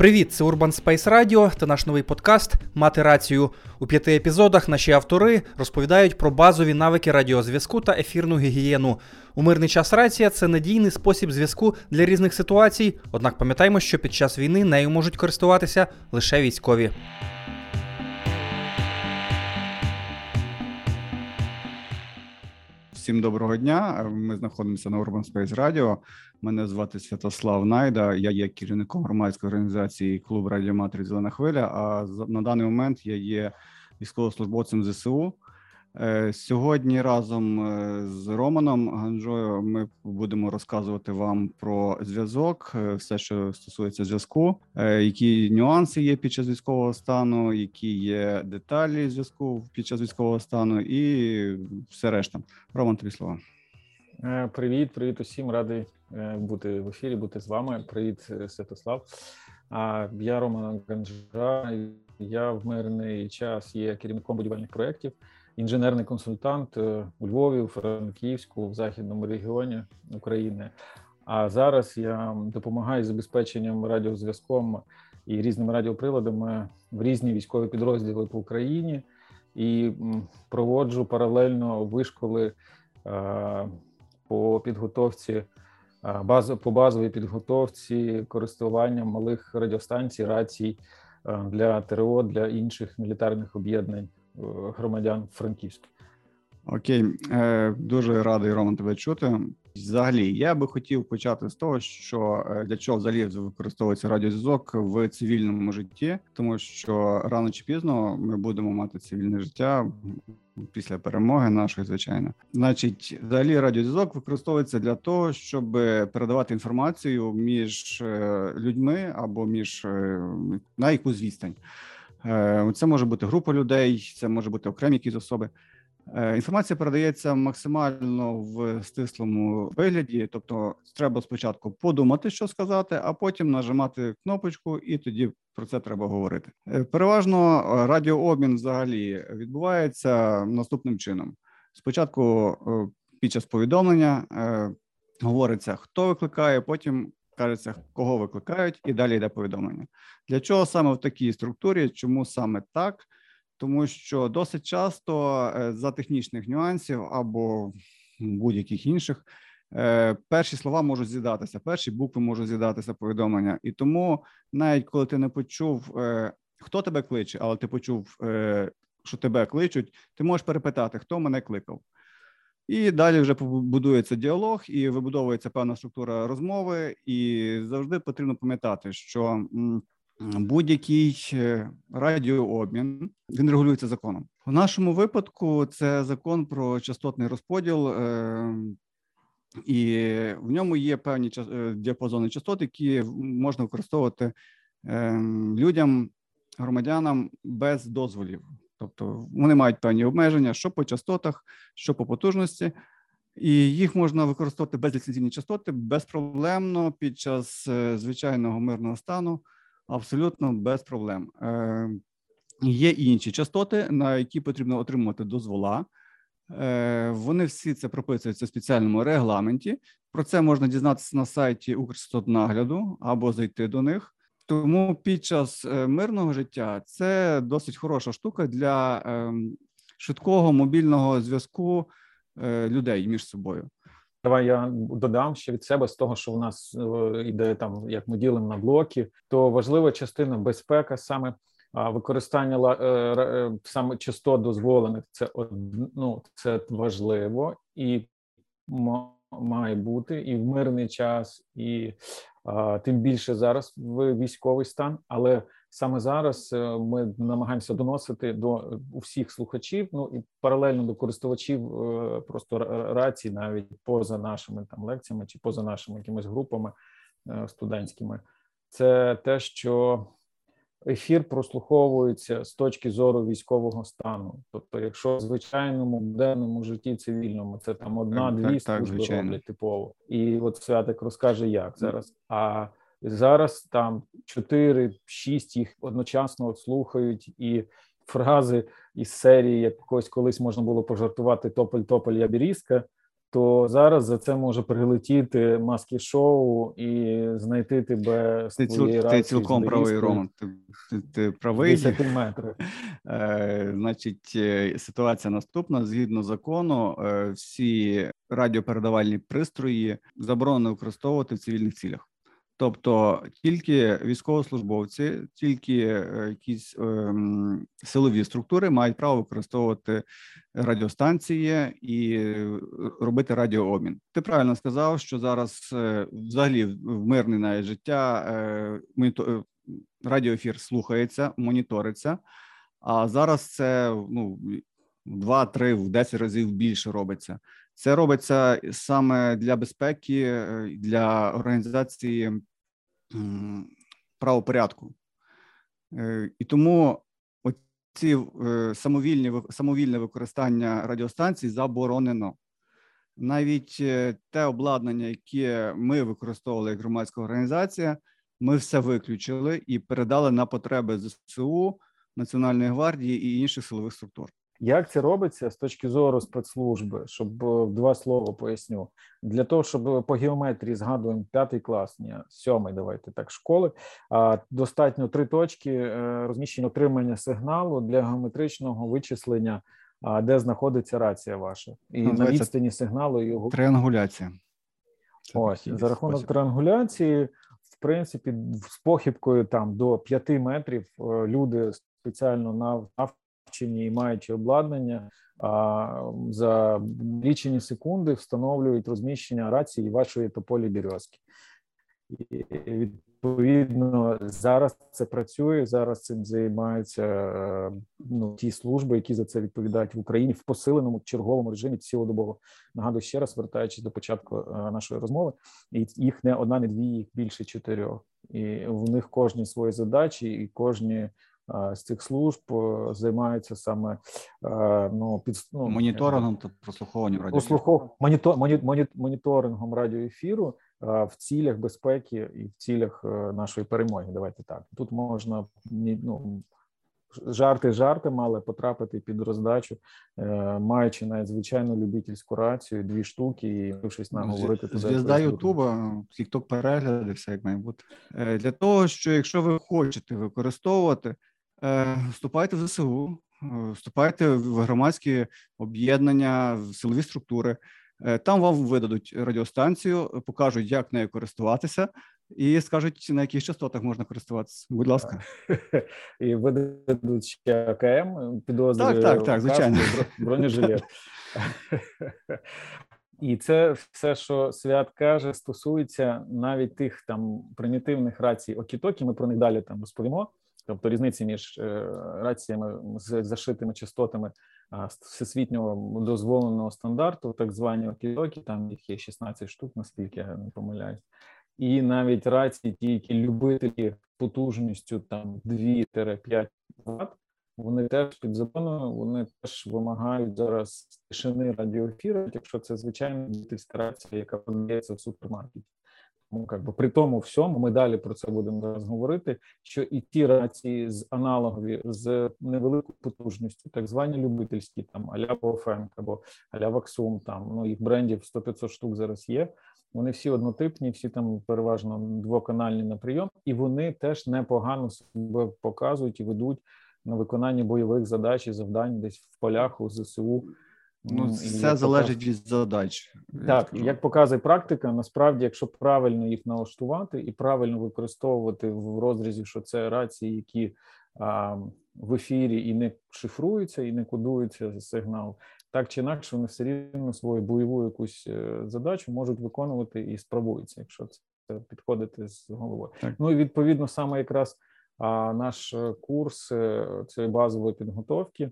Привіт, це Urban Space Radio та наш новий подкаст Мати рацію. У п'яти епізодах наші автори розповідають про базові навики радіозв'язку та ефірну гігієну. У мирний час рація це надійний спосіб зв'язку для різних ситуацій. Однак пам'ятаймо, що під час війни нею можуть користуватися лише військові. Всім доброго дня. Ми знаходимося на Urban Space Radio. Мене звати Святослав Найда. Я є керівником громадської організації клуб Радіоматері Зелена Хвиля. А на даний момент я є військовослужбовцем ЗСУ. Е, сьогодні разом е, з Романом Ганжою ми будемо розказувати вам про зв'язок, е, все, що стосується зв'язку, які нюанси є під час військового стану, які є деталі зв'язку під час військового стану, і все решта. Роман, тобі слова. Привіт, привіт усім. Радий бути в ефірі, бути з вами. Привіт, Святослав. Я Роман Ганжа. Я в мирний час є керівником будівельних проєктів інженерний консультант е, у Львові, у Франківську, в західному регіоні України. А зараз я допомагаю забезпеченням радіозв'язком і різними радіоприладами в різні військові підрозділи по Україні і проводжу паралельно вишколи е, по підготовці е, по базовій підготовці користування малих радіостанцій, рацій для ТРО для інших мілітарних об'єднань громадян Франківська. Окей, е, дуже радий Роман тебе чути. Взагалі, я би хотів почати з того, що е, для чого взагалі використовується радіозв'язок в цивільному житті, тому що рано чи пізно ми будемо мати цивільне життя після перемоги нашої, звичайно. Значить, взагалі радіозв'язок використовується для того, щоб передавати інформацію між е, людьми або між на якусь відстань. Е, це може бути група людей, це може бути окремі якісь особи. Е, інформація передається максимально в стислому вигляді, тобто треба спочатку подумати, що сказати, а потім нажимати кнопочку, і тоді про це треба говорити. Е, переважно радіообмін взагалі відбувається наступним чином: спочатку під час повідомлення говориться, хто викликає, потім кажеться, кого викликають, і далі йде повідомлення. Для чого саме в такій структурі? Чому саме так? Тому що досить часто е, за технічних нюансів або будь-яких інших е, перші слова можуть з'їдатися, перші букви можуть з'їдатися повідомлення. І тому, навіть коли ти не почув, е, хто тебе кличе, але ти почув, що тебе кличуть, ти можеш перепитати, хто мене кликав. І далі вже будується діалог і вибудовується певна структура розмови. І завжди потрібно пам'ятати, що будь-який е, радіообмін він регулюється законом. У нашому випадку це закон про частотний розподіл, е, і в ньому є певні е, діапазони частот, які можна використовувати людям, громадянам без дозволів. Тобто вони мають певні обмеження, що по частотах, що по потужності, і їх можна використовувати безліцензійні частоти безпроблемно під час е, звичайного мирного стану, абсолютно без проблем. Е, Є інші частоти, на які потрібно отримувати дозвола. Е, Вони всі це прописуються в спеціальному регламенті. Про це можна дізнатися на сайті Укрстотнагляду або зайти до них. Тому під час е, мирного життя це досить хороша штука для ем, швидкого мобільного зв'язку е, людей між собою. Давай я додам ще від себе з того, що в нас йде там, як ми ділимо на блоки, то важлива частина безпека саме використання е, саме частот дозволених. Це ну, це важливо і має бути і в мирний час, і тим більше зараз в військовий стан. Але саме зараз е, ми намагаємося доносити до усіх слухачів. Ну і паралельно до користувачів е, просто рації, навіть поза нашими там лекціями чи поза нашими якимись групами е, студентськими. Це те, що ефір прослуховується з точки зору військового стану. Тобто, якщо в звичайному денному житті цивільному це там одна-дві служби роблять типово, і от святик розкаже, як зараз. А зараз там чотири-шість їх одночасно слухають і. Фрази із серії якось колись можна було пожартувати тополь тополь ябірізка, то зараз за це може прилетіти маски шоу і знайти тебе з ти, твоєї ти цілком правий Роман. Ти, ти, ти правий. 10 метрів. Е, Значить, е, ситуація наступна: згідно закону, е, всі радіопередавальні пристрої заборонено використовувати в цивільних цілях. Тобто тільки військовослужбовці, тільки е, якісь ем, силові структури мають право використовувати радіостанції і е, робити радіообмін. Ти правильно сказав, що зараз е, взагалі в мирне навіть життя монітор, радіоефір слухається, моніториться. А зараз це ну два-три в 10 разів більше робиться. Це робиться саме для безпеки, для організації правопорядку. Е, і тому ці е, самовільні самовільне використання радіостанцій заборонено. Навіть е, те обладнання, яке ми використовували як громадська організація, ми все виключили і передали на потреби ЗСУ, Національної гвардії і інших силових структур. Як це робиться з точки зору спецслужби? Щоб е, два слова поясню для того, щоб по геометрії згадуємо п'ятий клас, ні, сьомий, давайте так, школи. Достатньо три точки е, розміщення отримання сигналу для геометричного вичислення, де знаходиться рація ваша, і на відстані сигналу його триангуляція. Ось за рахунок спосіб. триангуляції, в принципі, з похибкою там до п'яти метрів е, люди спеціально на навчені і маючи обладнання, за лічені секунди встановлюють розміщення рації вашої тополі бірьозки. І Відповідно, зараз це працює. Зараз цим займаються ну ті служби, які за це відповідають в Україні в посиленому черговому режимі цілодобово. Нагадую ще раз, вертаючись до початку е, нашої розмови, і їх не одна, не дві, їх більше чотирьох, і в них кожні свої задачі, і кожні з цих служб е, займаються саме е, ну під ну, моніторингом та прослуховуванням радіоефіру. Монітор, моні, моніторингом радіоефіру в цілях безпеки і в цілях е, нашої перемоги. Давайте так тут можна ну, жарти жартами, але потрапити під роздачу, маючи надзвичайно любительську рацію, дві штуки і щось наговорити туди. Звізда Ютуба, тікток перегляди, все як має бути для того, що якщо ви хочете використовувати. Е, вступайте в ЗСУ, е, вступайте в громадські об'єднання, в силові структури. Е, там вам видадуть радіостанцію, покажуть, як нею користуватися, і скажуть, на яких частотах можна користуватися. Будь ласка, і видадуть ще АКМ, підозри так, так, так, звичайно бронежилет. І це все, що свят каже, стосується навіть тих там примітивних рацій Окітокі. Ми про них далі там розповімо. Тобто різниці між е, раціями з зашитими частотами всесвітнього дозволеного стандарту, так звані окідокі, там їх є 16 штук, наскільки я не помиляюсь, і навіть рації, ті, які любителі потужністю там 2-5 Вт, вони теж під законом, вони теж вимагають зараз тишини радіоефіру, якщо це звичайна рація, яка подається в супермаркеті. Ну, как би при тому всьому, ми далі про це будемо говорити. Що і ті рації з аналогові з невеликою потужністю, так звані любительські, там аля Бофенк або аля Ваксум, там ну їх брендів 100-500 штук зараз є. Вони всі однотипні, всі там переважно двоканальні на прийом, і вони теж непогано себе показують і ведуть на виконання бойових задач і завдань десь в полях у ЗСУ. Ну, все залежить від задач. Так, як показує практика, насправді, якщо правильно їх налаштувати і правильно використовувати в розрізі, що це рації, які а, в ефірі і не шифруються, і не кодуються сигнал, так чи інакше, вони все рівно свою бойову якусь е, задачу можуть виконувати і спробуються, якщо це підходити з головою. Так. Ну і відповідно саме якраз а, наш е, курс е, цієї базової підготовки.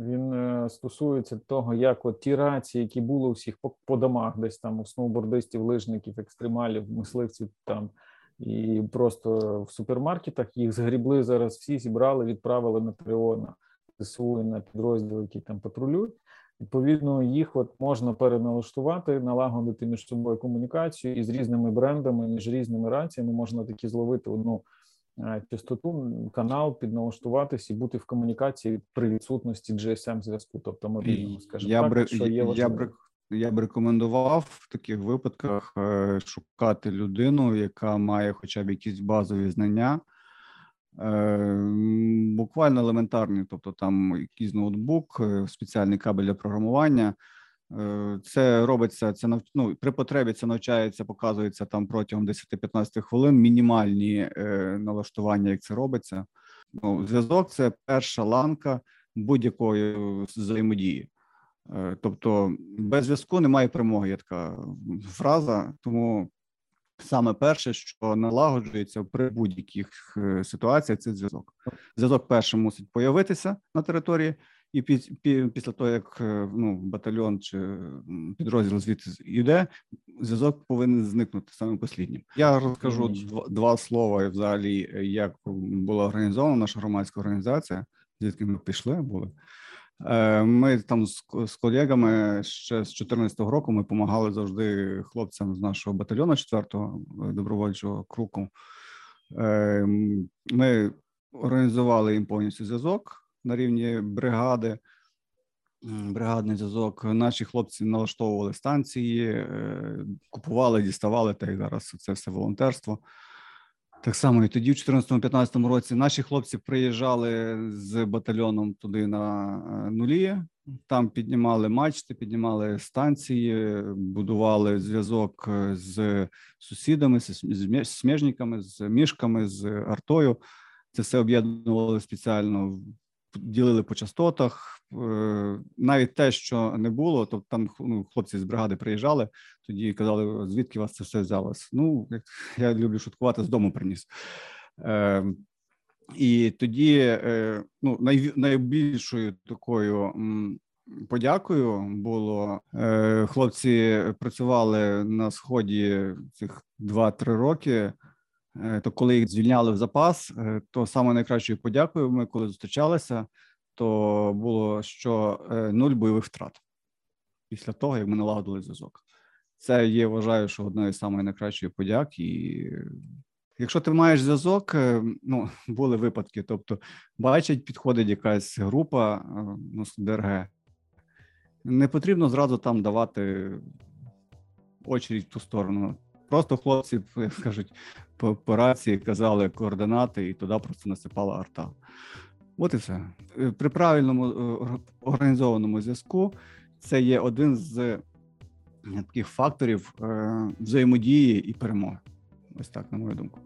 Він е, стосується того, як от ті рації, які були у всіх по, домах, десь там у сноубордистів, лижників, екстремалів, мисливців там і просто в супермаркетах їх згрібли зараз. Всі зібрали, відправили на ТРО, на ЗСУ і на підрозділи, які там патрулюють. Відповідно, їх от можна переналаштувати, налагодити між собою комунікацію і з різними брендами, між різними раціями можна такі зловити одну частоту, канал підналаштуватись і бути в комунікації при відсутності GSM зв'язку, тобто мобільного, скажімо я так, бр... що є я, бр... я б рекомендував в таких випадках е, шукати людину, яка має хоча б якісь базові знання, е, буквально елементарні, тобто там якийсь ноутбук, е, спеціальний кабель для програмування. Це робиться це ну, при потребі. Це навчається, показується там протягом 10-15 хвилин. Мінімальні налаштування, як це робиться. Ну, Зв'язок це перша ланка будь-якої взаємодії. Е, тобто без зв'язку немає перемоги, є така фраза. Тому саме перше, що налагоджується при будь-яких е, ситуаціях, це зв'язок. Зв'язок першим мусить появитися на території, і після того, як е, ну, батальйон чи підрозділ звідти йде, зв'язок повинен зникнути саме посліднім. Я розкажу два, два слова взагалі, як була організована наша громадська організація, звідки ми пішли були. Е, ми там з, з колегами ще з 2014 року ми допомагали завжди хлопцям з нашого батальйону 4-го е, добровольчого круку. Е, ми організували їм повністю зв'язок на рівні бригади, бригадний зв'язок. Наші хлопці налаштовували станції, купували, діставали та й зараз це все волонтерство. Так само і тоді, в 2014-2015 році, наші хлопці приїжджали з батальйоном туди на е, нулі. Там піднімали мачти, піднімали станції, будували зв'язок е, з сусідами, з сміжниками, з мішками, з артою. Це все об'єднували спеціально ділили по частотах. Е, навіть те, що не було, то там ну, хлопці з бригади приїжджали, тоді казали, звідки вас це все взялось. Ну, я люблю шуткувати, з дому приніс. Е, І тоді е, ну, най, найбільшою такою подякою було хлопці працювали на сході цих 2-3 роки. Е, то коли їх звільняли в запас, е, то саме найкращою подякою ми, коли зустрічалися, то було що е, нуль бойових втрат після того, як ми налагодили зв'язок. Це є, вважаю, що одною з найкращих подяк. І якщо ти маєш зв'язок, ну були випадки, тобто бачить, підходить якась група ну, ДРГ, не потрібно зразу там давати очередь в ту сторону. Просто хлопці як кажуть, по, по рації казали координати, і туди просто насипала арта. От і все. Е, при правильному е, організованому зв'язку це є один з е, таких факторів взаємодії і перемоги. Ось так, на мою думку.